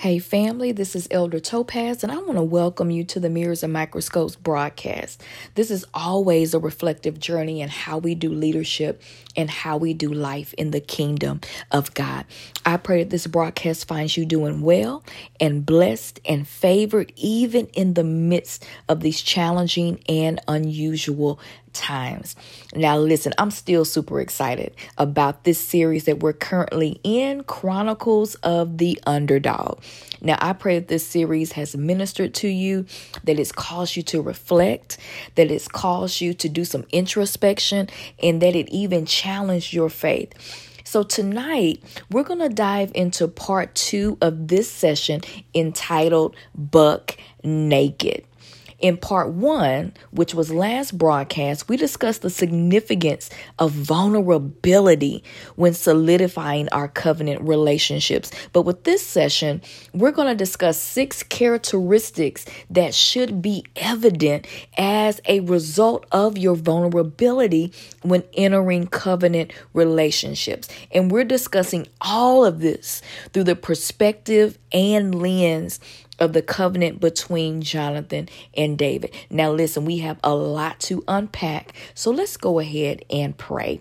Hey, family, this is Elder Topaz, and I want to welcome you to the Mirrors and Microscopes broadcast. This is always a reflective journey in how we do leadership and how we do life in the kingdom of God. I pray that this broadcast finds you doing well and blessed and favored, even in the midst of these challenging and unusual times. Now, listen, I'm still super excited about this series that we're currently in Chronicles of the Underdog. Now, I pray that this series has ministered to you, that it's caused you to reflect, that it's caused you to do some introspection, and that it even challenged your faith. So, tonight we're going to dive into part two of this session entitled Buck Naked. In part one, which was last broadcast, we discussed the significance of vulnerability when solidifying our covenant relationships. But with this session, we're going to discuss six characteristics that should be evident as a result of your vulnerability when entering covenant relationships. And we're discussing all of this through the perspective and lens of the covenant between Jonathan and David. Now, listen, we have a lot to unpack, so let's go ahead and pray.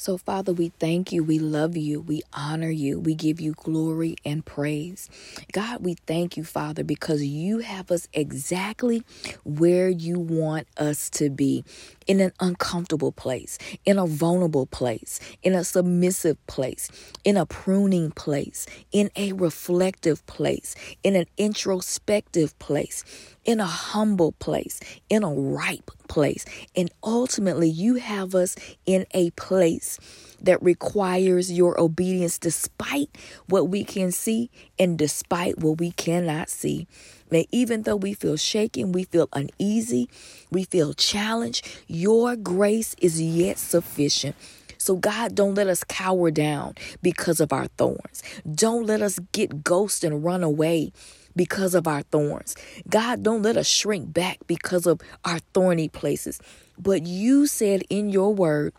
So, Father, we thank you. We love you. We honor you. We give you glory and praise. God, we thank you, Father, because you have us exactly where you want us to be in an uncomfortable place, in a vulnerable place, in a submissive place, in a pruning place, in a reflective place, in an introspective place, in a humble place, in a ripe place. And ultimately, you have us in a place that requires your obedience despite what we can see and despite what we cannot see. May even though we feel shaken, we feel uneasy, we feel challenged, your grace is yet sufficient. So, God, don't let us cower down because of our thorns. Don't let us get ghost and run away because of our thorns. God, don't let us shrink back because of our thorny places. But you said in your word,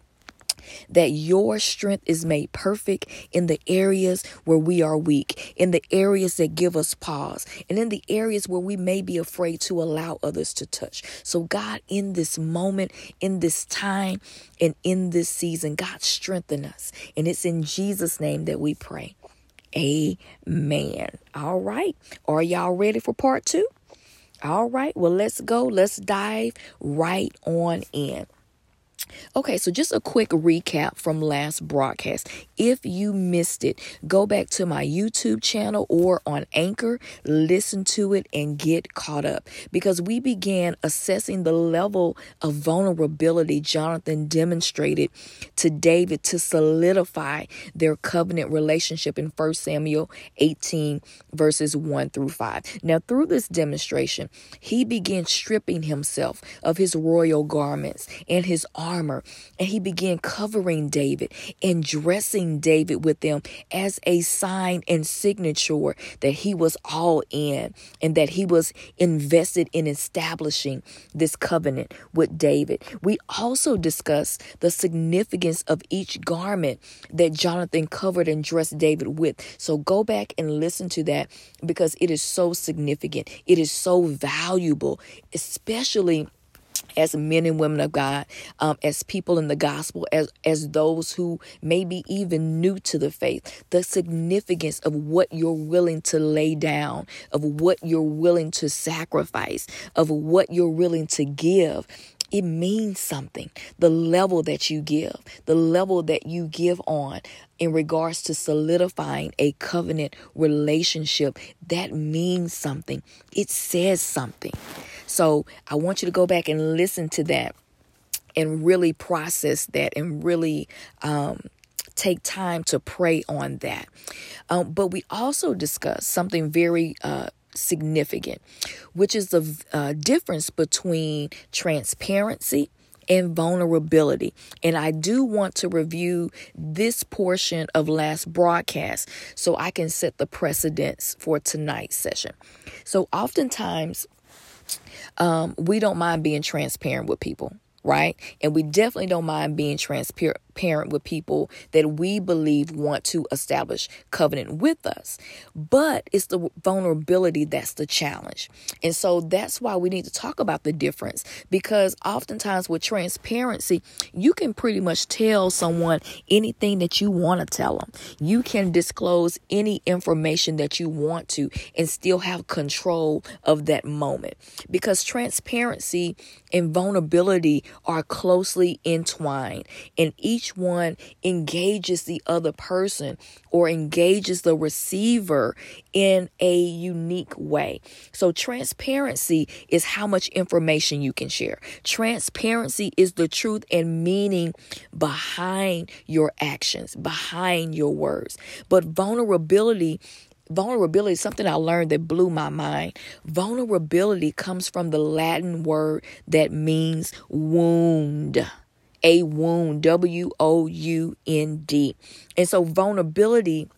that your strength is made perfect in the areas where we are weak, in the areas that give us pause, and in the areas where we may be afraid to allow others to touch. So, God, in this moment, in this time, and in this season, God, strengthen us. And it's in Jesus' name that we pray. Amen. All right. Are y'all ready for part two? All right. Well, let's go. Let's dive right on in. Okay, so just a quick recap from last broadcast. If you missed it, go back to my YouTube channel or on Anchor, listen to it, and get caught up because we began assessing the level of vulnerability Jonathan demonstrated to David to solidify their covenant relationship in 1 Samuel 18, verses 1 through 5. Now, through this demonstration, he began stripping himself of his royal garments and his armor armor and he began covering David and dressing David with them as a sign and signature that he was all in and that he was invested in establishing this covenant with David. We also discussed the significance of each garment that Jonathan covered and dressed David with. So go back and listen to that because it is so significant. It is so valuable, especially as men and women of God, um, as people in the gospel, as as those who may be even new to the faith, the significance of what you're willing to lay down, of what you're willing to sacrifice, of what you're willing to give it means something. The level that you give, the level that you give on in regards to solidifying a covenant relationship, that means something. It says something. So I want you to go back and listen to that and really process that and really um, take time to pray on that. Um, but we also discussed something very uh, significant, which is the uh, difference between transparency and vulnerability. And I do want to review this portion of last broadcast so I can set the precedence for tonight's session. So, oftentimes, um, we don't mind being transparent with people right? And we definitely don't mind being transparent transparent with people that we believe want to establish covenant with us. But it's the vulnerability that's the challenge. And so that's why we need to talk about the difference because oftentimes with transparency, you can pretty much tell someone anything that you want to tell them. You can disclose any information that you want to and still have control of that moment because transparency and vulnerability are closely entwined, and each one engages the other person or engages the receiver in a unique way. So, transparency is how much information you can share. Transparency is the truth and meaning behind your actions, behind your words. But vulnerability vulnerability is something I learned that blew my mind. Vulnerability comes from the Latin word that means wound. A wound, W O U N D. And so vulnerability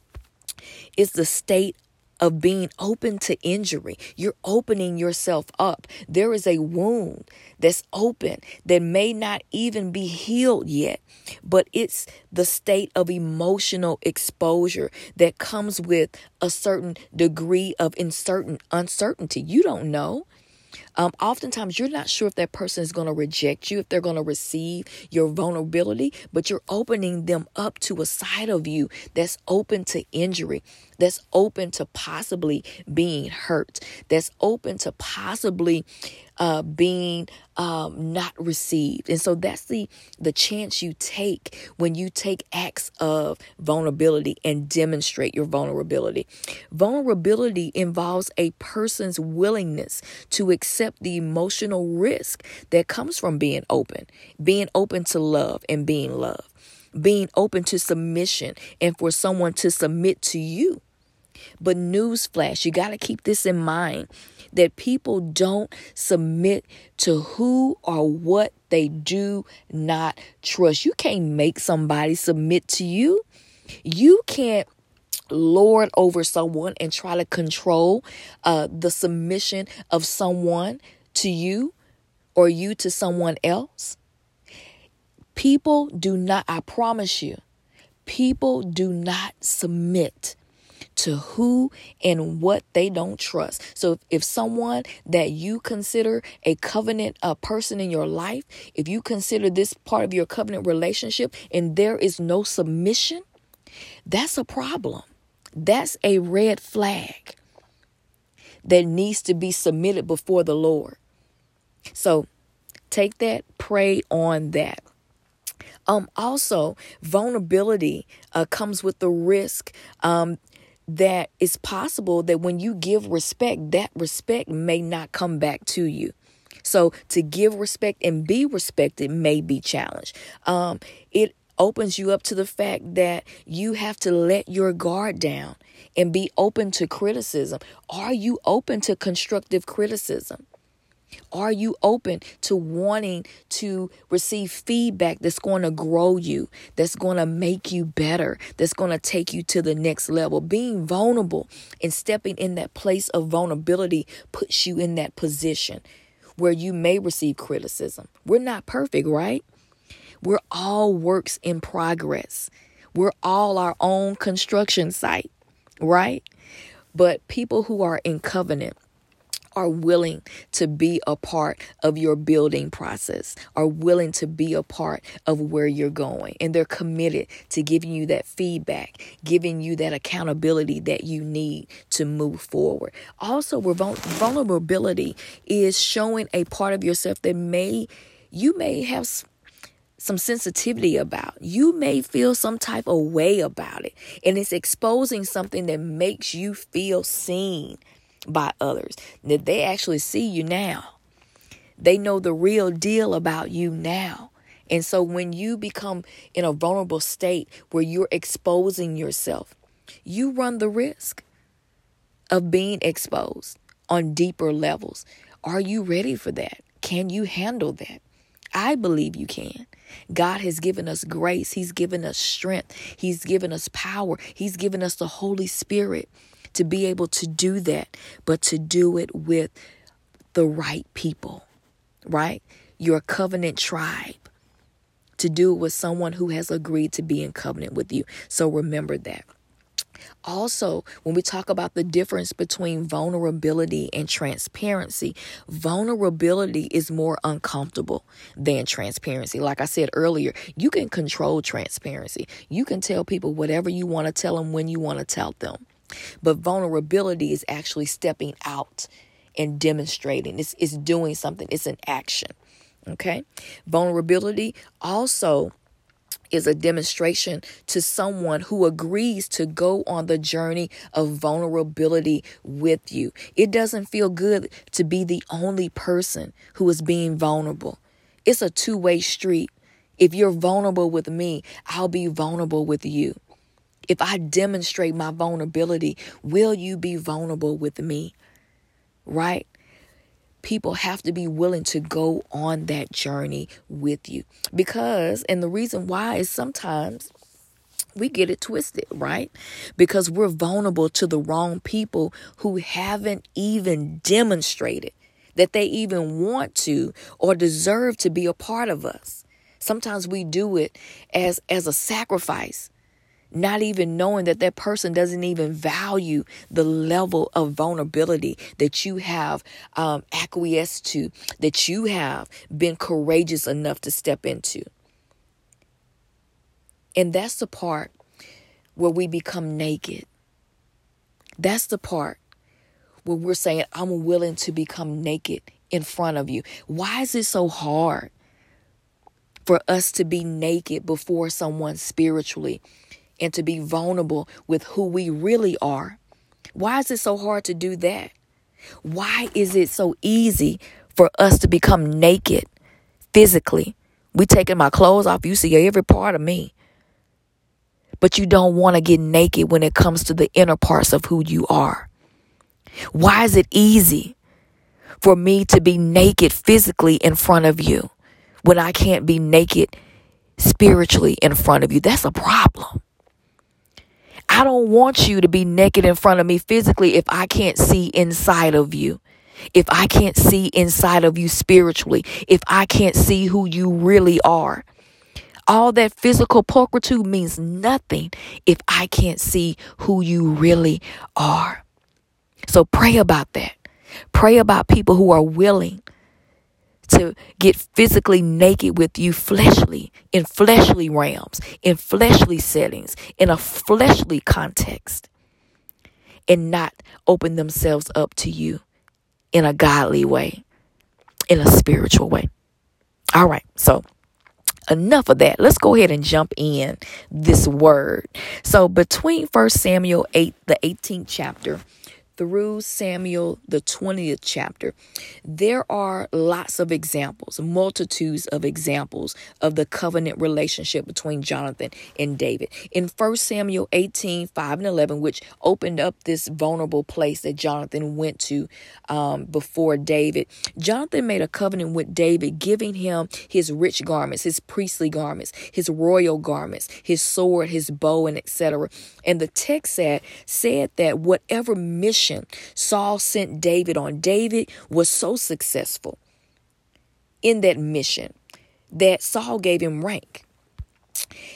is the state of being open to injury. You're opening yourself up. There is a wound that's open that may not even be healed yet, but it's the state of emotional exposure that comes with a certain degree of uncertain uncertainty. You don't know. Um, oftentimes, you're not sure if that person is going to reject you, if they're going to receive your vulnerability, but you're opening them up to a side of you that's open to injury, that's open to possibly being hurt, that's open to possibly uh, being um, not received. And so that's the the chance you take when you take acts of vulnerability and demonstrate your vulnerability. Vulnerability involves a person's willingness to accept the emotional risk that comes from being open, being open to love and being loved, being open to submission and for someone to submit to you. But newsflash, you got to keep this in mind that people don't submit to who or what they do not trust. You can't make somebody submit to you. You can't lord over someone and try to control uh, the submission of someone to you or you to someone else. People do not, I promise you, people do not submit to who and what they don't trust. So if, if someone that you consider a covenant a person in your life, if you consider this part of your covenant relationship and there is no submission, that's a problem. That's a red flag that needs to be submitted before the Lord. So take that, pray on that. Um, also, vulnerability uh, comes with the risk um, that it's possible that when you give respect, that respect may not come back to you. So to give respect and be respected may be challenged. Um, it opens you up to the fact that you have to let your guard down and be open to criticism. Are you open to constructive criticism? Are you open to wanting to receive feedback that's going to grow you, that's going to make you better, that's going to take you to the next level? Being vulnerable and stepping in that place of vulnerability puts you in that position where you may receive criticism. We're not perfect, right? We're all works in progress. We're all our own construction site, right? But people who are in covenant, are willing to be a part of your building process, are willing to be a part of where you're going. And they're committed to giving you that feedback, giving you that accountability that you need to move forward. Also, vulnerability is showing a part of yourself that may, you may have some sensitivity about. You may feel some type of way about it. And it's exposing something that makes you feel seen by others. That they actually see you now. They know the real deal about you now. And so when you become in a vulnerable state where you're exposing yourself, you run the risk of being exposed on deeper levels. Are you ready for that? Can you handle that? I believe you can. God has given us grace. He's given us strength. He's given us power. He's given us the Holy Spirit to be able to do that, but to do it with the right people, right? Your covenant tribe to do it with someone who has agreed to be in covenant with you. So remember that. Also, when we talk about the difference between vulnerability and transparency, vulnerability is more uncomfortable than transparency. Like I said earlier, you can control transparency. You can tell people whatever you want to tell them when you want to tell them. But vulnerability is actually stepping out and demonstrating. It's, it's doing something, it's an action. Okay. Vulnerability also is a demonstration to someone who agrees to go on the journey of vulnerability with you. It doesn't feel good to be the only person who is being vulnerable. It's a two way street. If you're vulnerable with me, I'll be vulnerable with you. If I demonstrate my vulnerability, will you be vulnerable with me? Right? people have to be willing to go on that journey with you. Because, and the reason why is sometimes we get it twisted, right? Because we're vulnerable to the wrong people who haven't even demonstrated that they even want to or deserve to be a part of us. Sometimes we do it as as a sacrifice not even knowing that that person doesn't even value the level of vulnerability that you have um, acquiesced to, that you have been courageous enough to step into. And that's the part where we become naked. That's the part where we're saying, I'm willing to become naked in front of you. Why is it so hard for us to be naked before someone spiritually? And to be vulnerable with who we really are. Why is it so hard to do that? Why is it so easy for us to become naked physically? We taking my clothes off, you see every part of me. But you don't want to get naked when it comes to the inner parts of who you are. Why is it easy for me to be naked physically in front of you when I can't be naked spiritually in front of you? That's a problem. I don't want you to be naked in front of me physically if I can't see inside of you. If I can't see inside of you spiritually, if I can't see who you really are. All that physical pulchritude means nothing if I can't see who you really are. So pray about that. Pray about people who are willing to get physically naked with you fleshly, in fleshly realms, in fleshly settings, in a fleshly context, and not open themselves up to you in a godly way, in a spiritual way. All right, so enough of that. Let's go ahead and jump in this word. So between First Samuel 8, the 18th chapter, through Samuel, the 20th chapter, there are lots of examples, multitudes of examples of the covenant relationship between Jonathan and David. In 1 Samuel 18 5 and 11, which opened up this vulnerable place that Jonathan went to um, before David, Jonathan made a covenant with David, giving him his rich garments, his priestly garments, his royal garments, his sword, his bow, and etc. And the text said, said that whatever mission Saul sent David on. David was so successful in that mission that Saul gave him rank.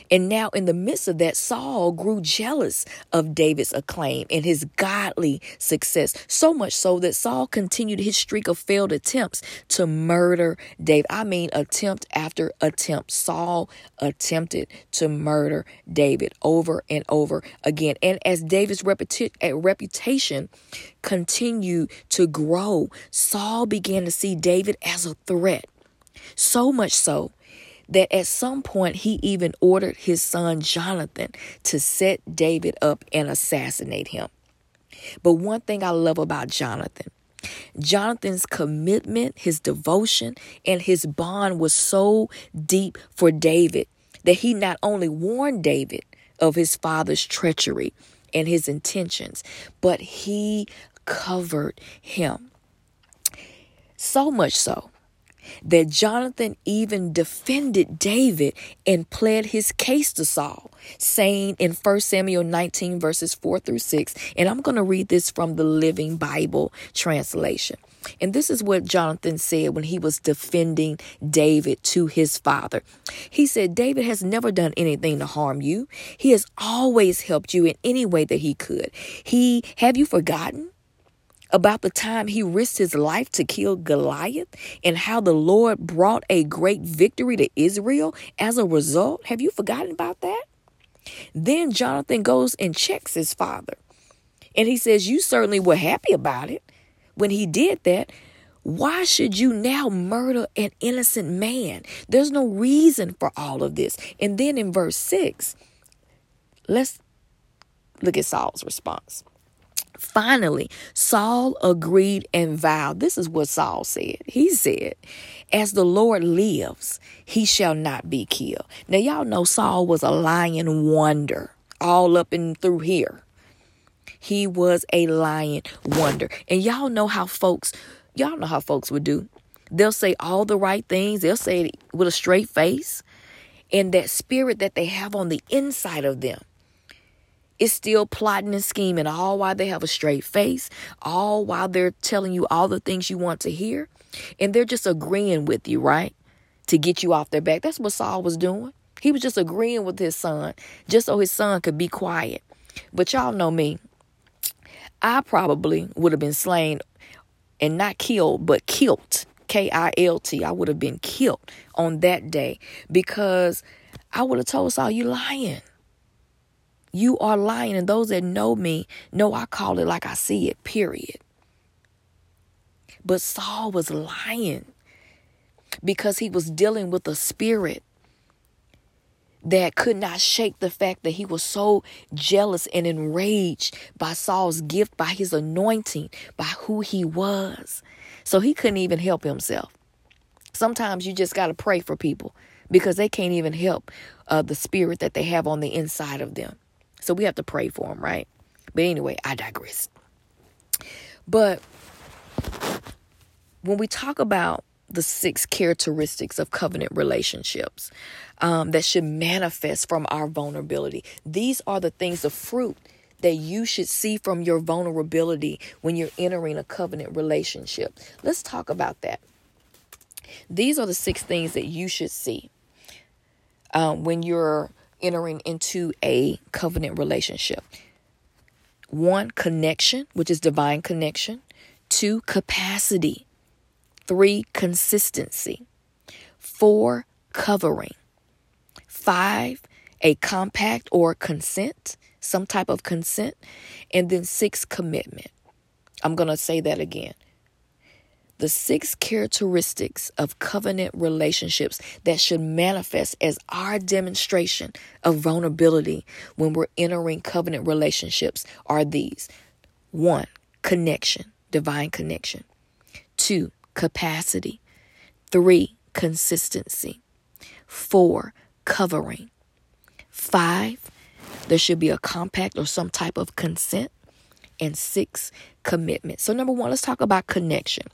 And now, in the midst of that, Saul grew jealous of David's acclaim and his godly success, so much so that Saul continued his streak of failed attempts to murder David. I mean, attempt after attempt. Saul attempted to murder David over and over again. And as David's reputa- eh, reputation continued to grow, Saul began to see David as a threat. So much so that at some point he even ordered his son Jonathan to set David up and assassinate him. But one thing I love about Jonathan, Jonathan's commitment, his devotion, and his bond was so deep for David that he not only warned David of his father's treachery and his intentions, but he covered him. So much so that Jonathan even defended David and pled his case to Saul, saying in 1 Samuel 19, verses 4 through 6, and I'm going to read this from the Living Bible translation. And this is what Jonathan said when he was defending David to his father. He said, David has never done anything to harm you. He has always helped you in any way that he could. He, have you forgotten? About the time he risked his life to kill Goliath and how the Lord brought a great victory to Israel as a result? Have you forgotten about that? Then Jonathan goes and checks his father. And he says, You certainly were happy about it when he did that. Why should you now murder an innocent man? There's no reason for all of this. And then in verse 6, let's look at Saul's response. Finally, Saul agreed and vowed. This is what Saul said. He said, As the Lord lives, he shall not be killed. Now, y'all know Saul was a lying wonder all up and through here. He was a lying wonder. And y'all know how folks, y'all know how folks would do. They'll say all the right things, they'll say it with a straight face. And that spirit that they have on the inside of them is still plotting and scheming, all while they have a straight face, all while they're telling you all the things you want to hear. And they're just agreeing with you, right? To get you off their back. That's what Saul was doing. He was just agreeing with his son, just so his son could be quiet. But y'all know me. I probably would have been slain and not killed, but killed. K I L T. I would have been killed on that day because I would have told Saul, You lying. You are lying. And those that know me know I call it like I see it, period. But Saul was lying because he was dealing with a spirit that could not shake the fact that he was so jealous and enraged by Saul's gift, by his anointing, by who he was. So he couldn't even help himself. Sometimes you just got to pray for people because they can't even help uh, the spirit that they have on the inside of them. So we have to pray for him, right? But anyway, I digress. But when we talk about the six characteristics of covenant relationships um, that should manifest from our vulnerability, these are the things, the fruit that you should see from your vulnerability when you're entering a covenant relationship. Let's talk about that. These are the six things that you should see um, when you're entering into a covenant relationship. One, connection, which is divine connection. Two, capacity. Three, consistency. Four, covering. Five, a compact or consent, some type of consent. And then six, commitment. I'm going to say that again the six characteristics of covenant relationships that should manifest as our demonstration of vulnerability when we're entering covenant relationships are these. One, connection, divine connection, two, capacity, three, consistency, four, covering, five, there should be a compact or some type of consent, and six, commitment. So, number one, let's talk about connection.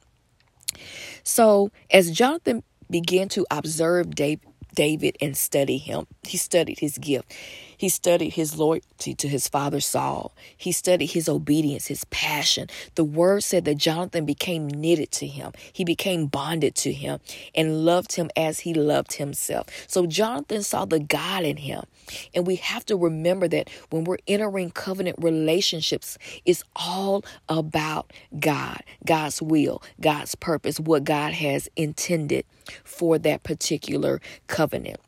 So, as Jonathan began to observe David, and study him, he studied his gift. He studied his loyalty to his father Saul. He studied his obedience, his passion. The word said that Jonathan became knitted to him. He became bonded to him and loved him as he loved himself. So Jonathan saw the God in him. And we have to remember that when we're entering covenant relationships, it's all about God, God's will, God's purpose, what God has intended for that particular covenant.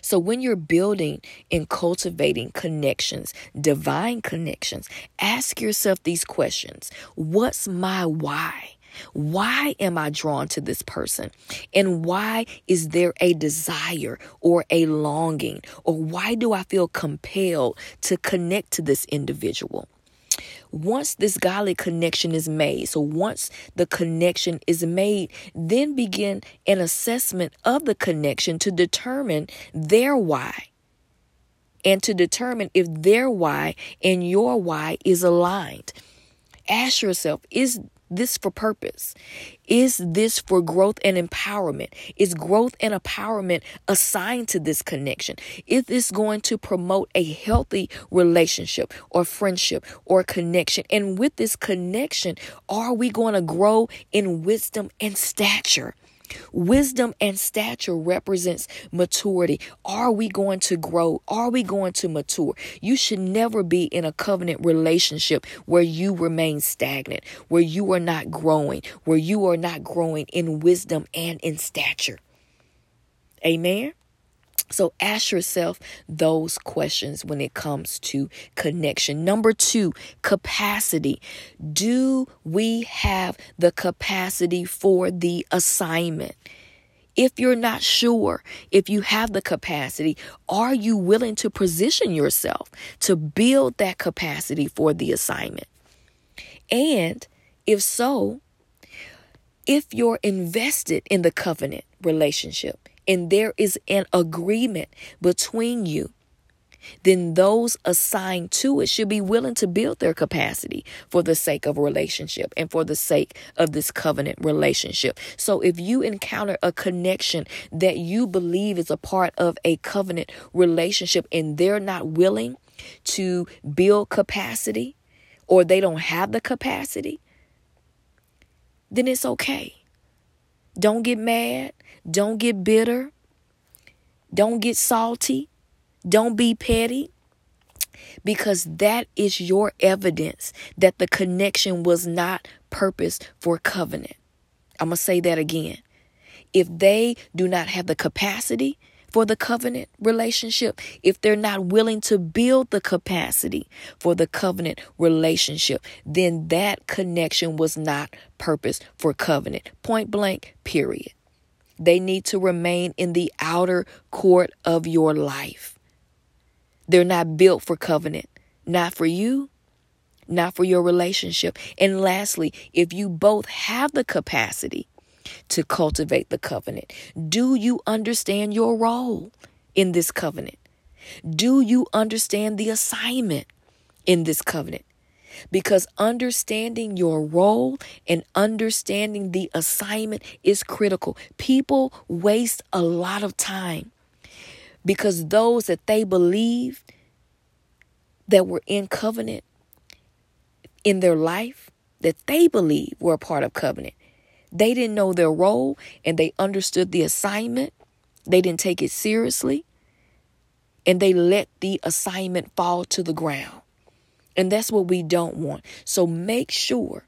So, when you're building and cultivating connections, divine connections, ask yourself these questions What's my why? Why am I drawn to this person? And why is there a desire or a longing? Or why do I feel compelled to connect to this individual? Once this godly connection is made, so once the connection is made, then begin an assessment of the connection to determine their why and to determine if their why and your why is aligned. Ask yourself, is this for purpose? Is this for growth and empowerment? Is growth and empowerment assigned to this connection? Is this going to promote a healthy relationship or friendship or connection? And with this connection, are we going to grow in wisdom and stature? Wisdom and stature represents maturity. Are we going to grow? Are we going to mature? You should never be in a covenant relationship where you remain stagnant, where you are not growing, where you are not growing in wisdom and in stature. Amen. So ask yourself those questions when it comes to connection. Number two, capacity. Do we have the capacity for the assignment? If you're not sure if you have the capacity, are you willing to position yourself to build that capacity for the assignment? And if so, if you're invested in the covenant relationship, and there is an agreement between you, then those assigned to it should be willing to build their capacity for the sake of a relationship and for the sake of this covenant relationship. So if you encounter a connection that you believe is a part of a covenant relationship and they're not willing to build capacity or they don't have the capacity, then it's okay. Don't get mad. Don't get bitter. Don't get salty. Don't be petty. Because that is your evidence that the connection was not purposed for covenant. I'm going to say that again. If they do not have the capacity for the covenant relationship, if they're not willing to build the capacity for the covenant relationship, then that connection was not purposed for covenant. Point blank, period. They need to remain in the outer court of your life. They're not built for covenant, not for you, not for your relationship. And lastly, if you both have the capacity to cultivate the covenant, do you understand your role in this covenant? Do you understand the assignment in this covenant? Because understanding your role and understanding the assignment is critical. People waste a lot of time because those that they believe that were in covenant in their life, that they believe were a part of covenant, they didn't know their role and they understood the assignment. They didn't take it seriously and they let the assignment fall to the ground. And that's what we don't want. So make sure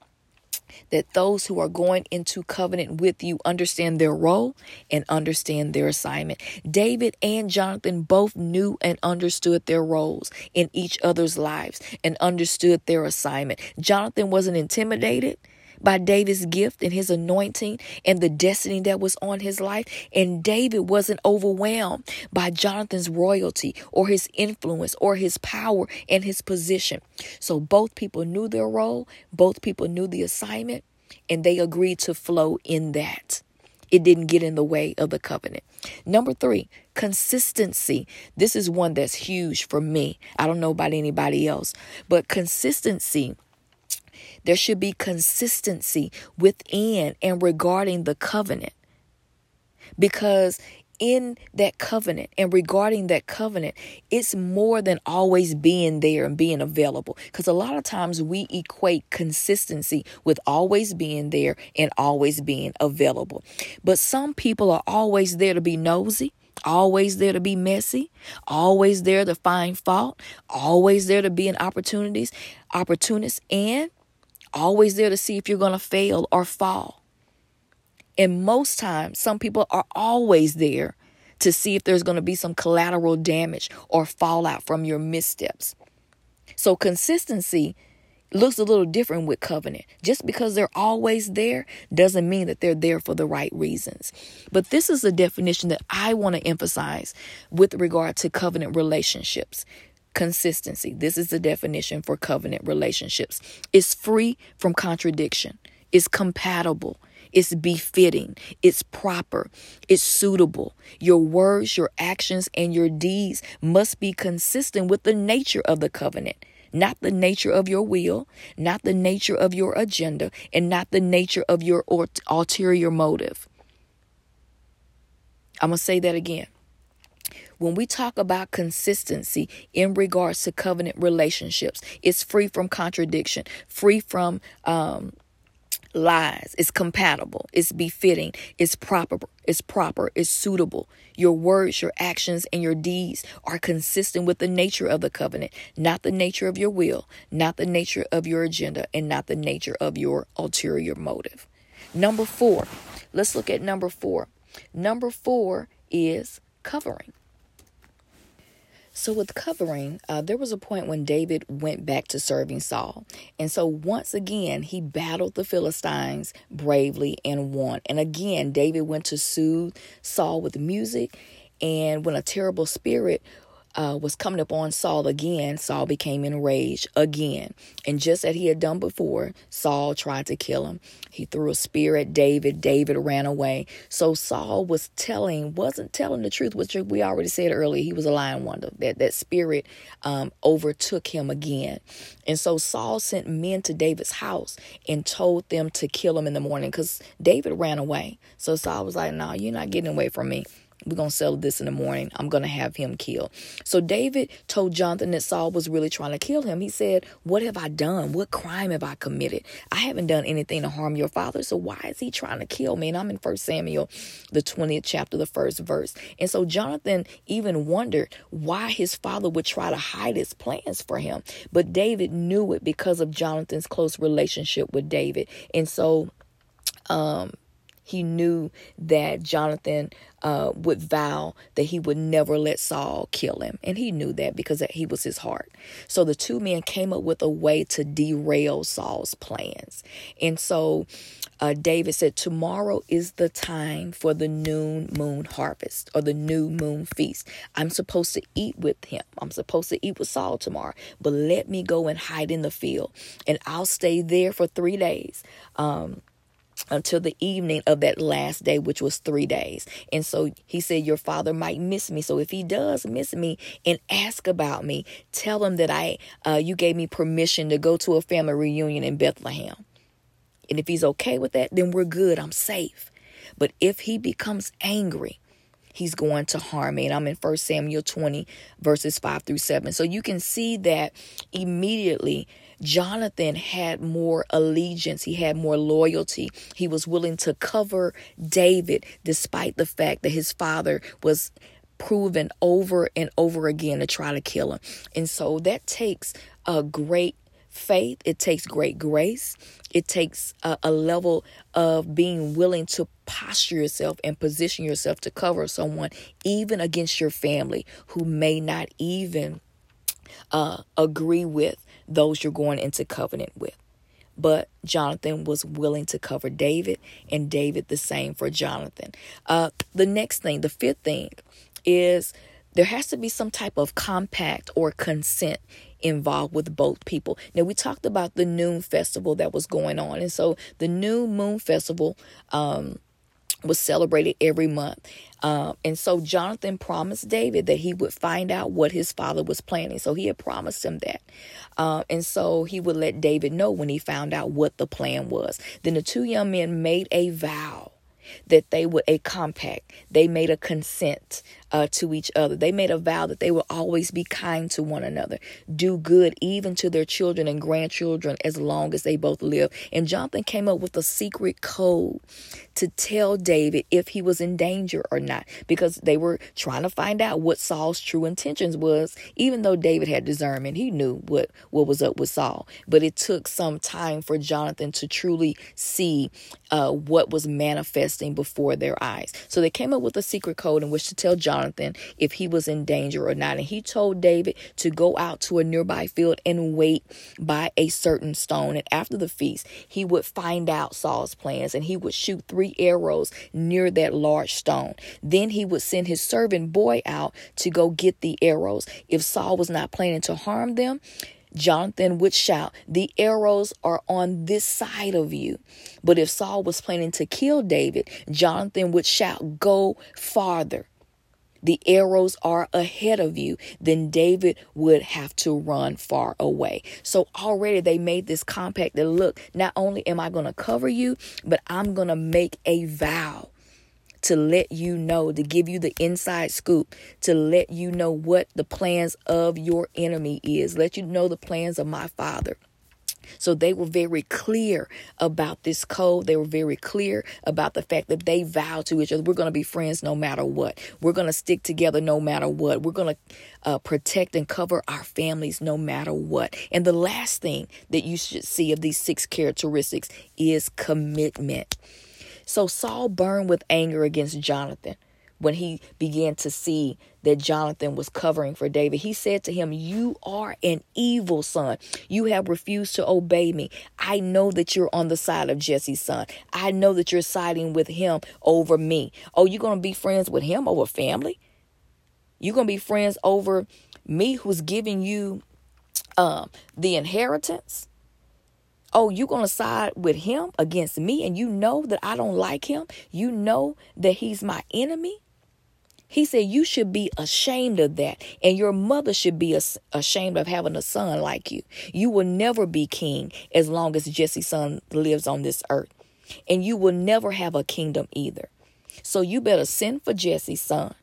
that those who are going into covenant with you understand their role and understand their assignment. David and Jonathan both knew and understood their roles in each other's lives and understood their assignment. Jonathan wasn't intimidated by David's gift and his anointing and the destiny that was on his life. And David wasn't overwhelmed by Jonathan's royalty or his influence or his power and his position. So both people knew their role, both people knew the assignment, and they agreed to flow in that. It didn't get in the way of the covenant. Number three, consistency. This is one that's huge for me. I don't know about anybody else, but consistency there should be consistency within and regarding the covenant. Because in that covenant and regarding that covenant, it's more than always being there and being available. Because a lot of times we equate consistency with always being there and always being available. But some people are always there to be nosy always there to be messy, always there to find fault, always there to be an opportunities, opportunist, and always there to see if you're going to fail or fall. And most times, some people are always there to see if there's going to be some collateral damage or fallout from your missteps. So, consistency looks a little different with covenant. Just because they're always there doesn't mean that they're there for the right reasons. But this is the definition that I want to emphasize with regard to covenant relationships. Consistency. This is the definition for covenant relationships. It's free from contradiction. It's compatible. It's befitting. It's proper. It's suitable. Your words, your actions, and your deeds must be consistent with the nature of the covenant not the nature of your will, not the nature of your agenda, and not the nature of your ulterior motive. I'm going to say that again. When we talk about consistency in regards to covenant relationships, it's free from contradiction, free from um, lies. It's compatible. It's befitting. It's proper. It's proper. It's suitable. Your words, your actions, and your deeds are consistent with the nature of the covenant, not the nature of your will, not the nature of your agenda, and not the nature of your ulterior motive. Number four. Let's look at number four. Number four is covering. So, with covering, uh, there was a point when David went back to serving Saul. And so, once again, he battled the Philistines bravely and won. And again, David went to soothe Saul with music. And when a terrible spirit uh, was coming upon Saul again, Saul became enraged again. And just as he had done before, Saul tried to kill him. He threw a spear at David. David ran away. So Saul was telling, wasn't telling the truth, which we already said earlier. He was a lying wonder. That that spirit um, overtook him again. And so Saul sent men to David's house and told them to kill him in the morning because David ran away. So Saul was like, "No, nah, you're not getting away from me." We're going to settle this in the morning. I'm going to have him killed. So David told Jonathan that Saul was really trying to kill him. He said, What have I done? What crime have I committed? I haven't done anything to harm your father. So why is he trying to kill me? And I'm in First Samuel, the 20th chapter, the first verse. And so Jonathan even wondered why his father would try to hide his plans for him. But David knew it because of Jonathan's close relationship with David. And so, um, he knew that Jonathan uh, would vow that he would never let Saul kill him. And he knew that because he was his heart. So the two men came up with a way to derail Saul's plans. And so uh, David said, Tomorrow is the time for the noon moon harvest or the new moon feast. I'm supposed to eat with him. I'm supposed to eat with Saul tomorrow. But let me go and hide in the field. And I'll stay there for three days. Um, until the evening of that last day, which was three days. And so he said, Your father might miss me. So if he does miss me and ask about me, tell him that I uh, you gave me permission to go to a family reunion in Bethlehem. And if he's okay with that, then we're good. I'm safe. But if he becomes angry, he's going to harm me. And I'm in First Samuel 20, verses 5 through 7. So you can see that immediately Jonathan had more allegiance, he had more loyalty. He was willing to cover David despite the fact that his father was proven over and over again to try to kill him. And so that takes a great faith, it takes great grace, it takes a, a, level of being willing to posture yourself and position yourself to cover someone, even against your family who may not even uh, agree with those you're going into covenant with. But Jonathan was willing to cover David, and David the same for Jonathan. Uh, the next thing, the fifth thing, is there has to be some type of compact or consent involved with both people. Now, we talked about the noon festival that was going on. And so the new moon festival um, was celebrated every month. Um, and so Jonathan promised David that he would find out what his father was planning. So he had promised him that. Uh, and so he would let David know when he found out what the plan was. Then the two young men made a vow that they would a compact they made a consent uh, to each other. They made a vow that they will always be kind to one another do good even to their children and grandchildren as long as they both live. And jonathan came up with a secret code to tell david if he was in danger or not because they were trying to find out what saul's true intentions was even though david had discernment. He knew what what was up with saul. But it took some time for jonathan to truly see uh, what was manifesting before their eyes. So they came up with a secret code in which to tell Jonathan if he was in danger or not. And he told David to go out to a nearby field and wait by a certain stone. And after the feast, he would find out Saul's plans and he would shoot three arrows near that large stone. Then he would send his servant boy out to go get the arrows. If Saul was not planning to harm them, Jonathan would shout, The arrows are on this side of you. But if Saul was planning to kill David, Jonathan would shout, Go farther. The arrows are ahead of you, then David would have to run far away. So already they made this compact that look, not only am I going to cover you, but I'm going to make a vow to let you know, to give you the inside scoop, to let you know what the plans of your enemy is, let you know the plans of my father. So they were very clear about this code. They were very clear about the fact that they vowed to each other, we're going to be friends no matter what. We're going to stick together no matter what. We're going to uh, protect and cover our families no matter what. And the last thing that you should see of these six characteristics is commitment. So Saul burned with anger against Jonathan when he began to see that Jonathan was covering for David. He said to him, You are an evil son. You have refused to obey me. I know that you're on the side of Jesse's son. I know that you're siding with him over me. Oh, you're going to be friends with him over family? You're going to be friends over me who's giving you um, the inheritance? Oh, you're going to side with him against me, and you know that I don't like him. You know that he's my enemy. He said, You should be ashamed of that. And your mother should be ashamed of having a son like you. You will never be king as long as Jesse's son lives on this earth. And you will never have a kingdom either. So you better send for Jesse's son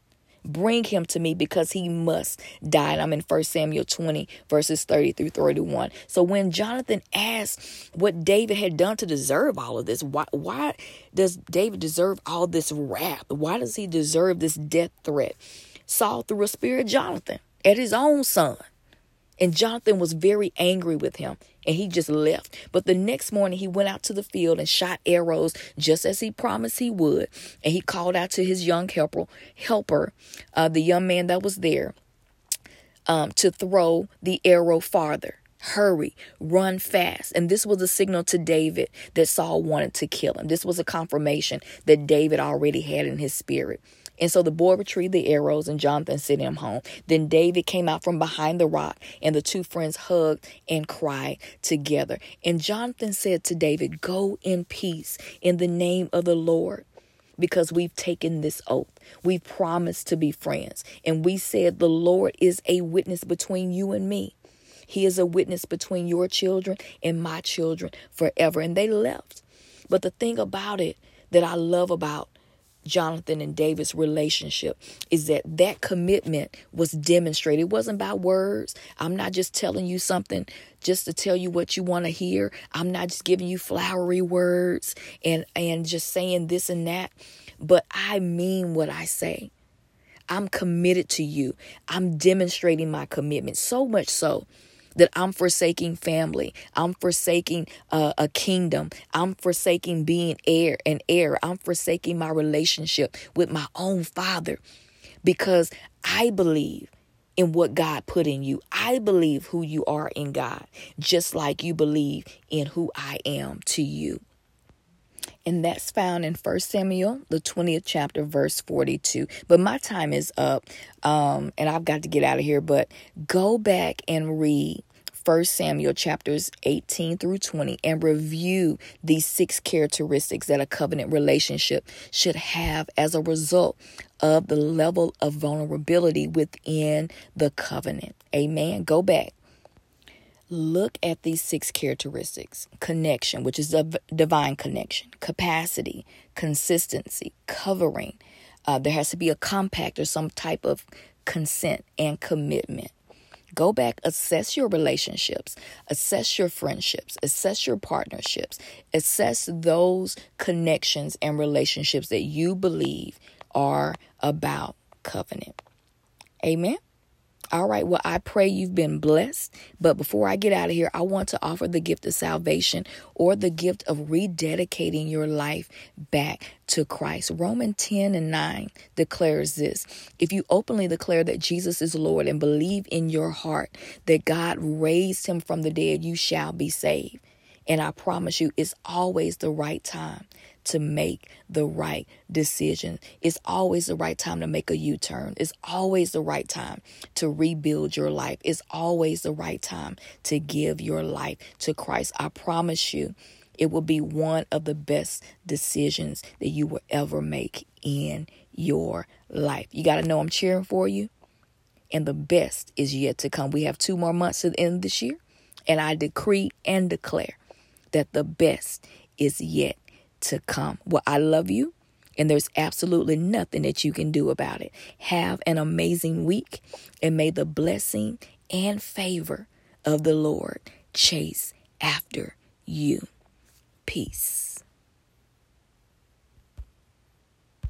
Bring him to me because he must die. And I'm in 1 Samuel 20, verses 30 through 31. So when Jonathan asked what David had done to deserve all of this, why, why does David deserve all this wrath? Why does he deserve this death threat? Saul threw a spear at Jonathan, at his own son. And Jonathan was very angry with him and he just left. But the next morning, he went out to the field and shot arrows just as he promised he would. And he called out to his young helper, helper uh, the young man that was there, um, to throw the arrow farther. Hurry, run fast. And this was a signal to David that Saul wanted to kill him. This was a confirmation that David already had in his spirit. And so the boy retrieved the arrows and Jonathan sent him home. Then David came out from behind the rock and the two friends hugged and cried together. And Jonathan said to David, Go in peace in the name of the Lord because we've taken this oath. We promised to be friends. And we said, The Lord is a witness between you and me. He is a witness between your children and my children forever. And they left. But the thing about it that I love about Jonathan and David's relationship is that that commitment was demonstrated. It wasn't by words. I'm not just telling you something just to tell you what you want to hear. I'm not just giving you flowery words and and just saying this and that, but I mean what I say. I'm committed to you. I'm demonstrating my commitment so much so that I'm forsaking family. I'm forsaking uh, a kingdom. I'm forsaking being heir and heir. I'm forsaking my relationship with my own father because I believe in what God put in you. I believe who you are in God, just like you believe in who I am to you. And that's found in First Samuel, the 20th chapter, verse 42. But my time is up, um, and I've got to get out of here. But go back and read First Samuel chapters 18 through 20 and review these six characteristics that a covenant relationship should have as a result of the level of vulnerability within the covenant. Amen. Go back look at these six characteristics connection, which is a divine connection, capacity, consistency, covering. Uh, there has to be a compact or some type of consent and commitment. Go back, assess your relationships, assess your friendships, assess your partnerships, assess those connections and relationships that you believe are about covenant. Amen. All right, well, I pray you've been blessed. But before I get out of here, I want to offer the gift of salvation or the gift of rededicating your life back to Christ. Romans 10 and 9 declares this If you openly declare that Jesus is Lord and believe in your heart that God raised him from the dead, you shall be saved. And I promise you, it's always the right time to make the right decision. It's always the right time to make a U turn. It's always the right time to rebuild your life. It's always the right time to give your life to Christ. I promise you, it will be one of the best decisions that you will ever make in your life. You got to know I'm cheering for you, and the best is yet to come. We have two more months to the end of this year, and I decree and declare that the best is yet to come. Well, I love you. And there's absolutely nothing that you can do about it. Have an amazing week, and may the blessing and favor of the Lord chase after you. Peace.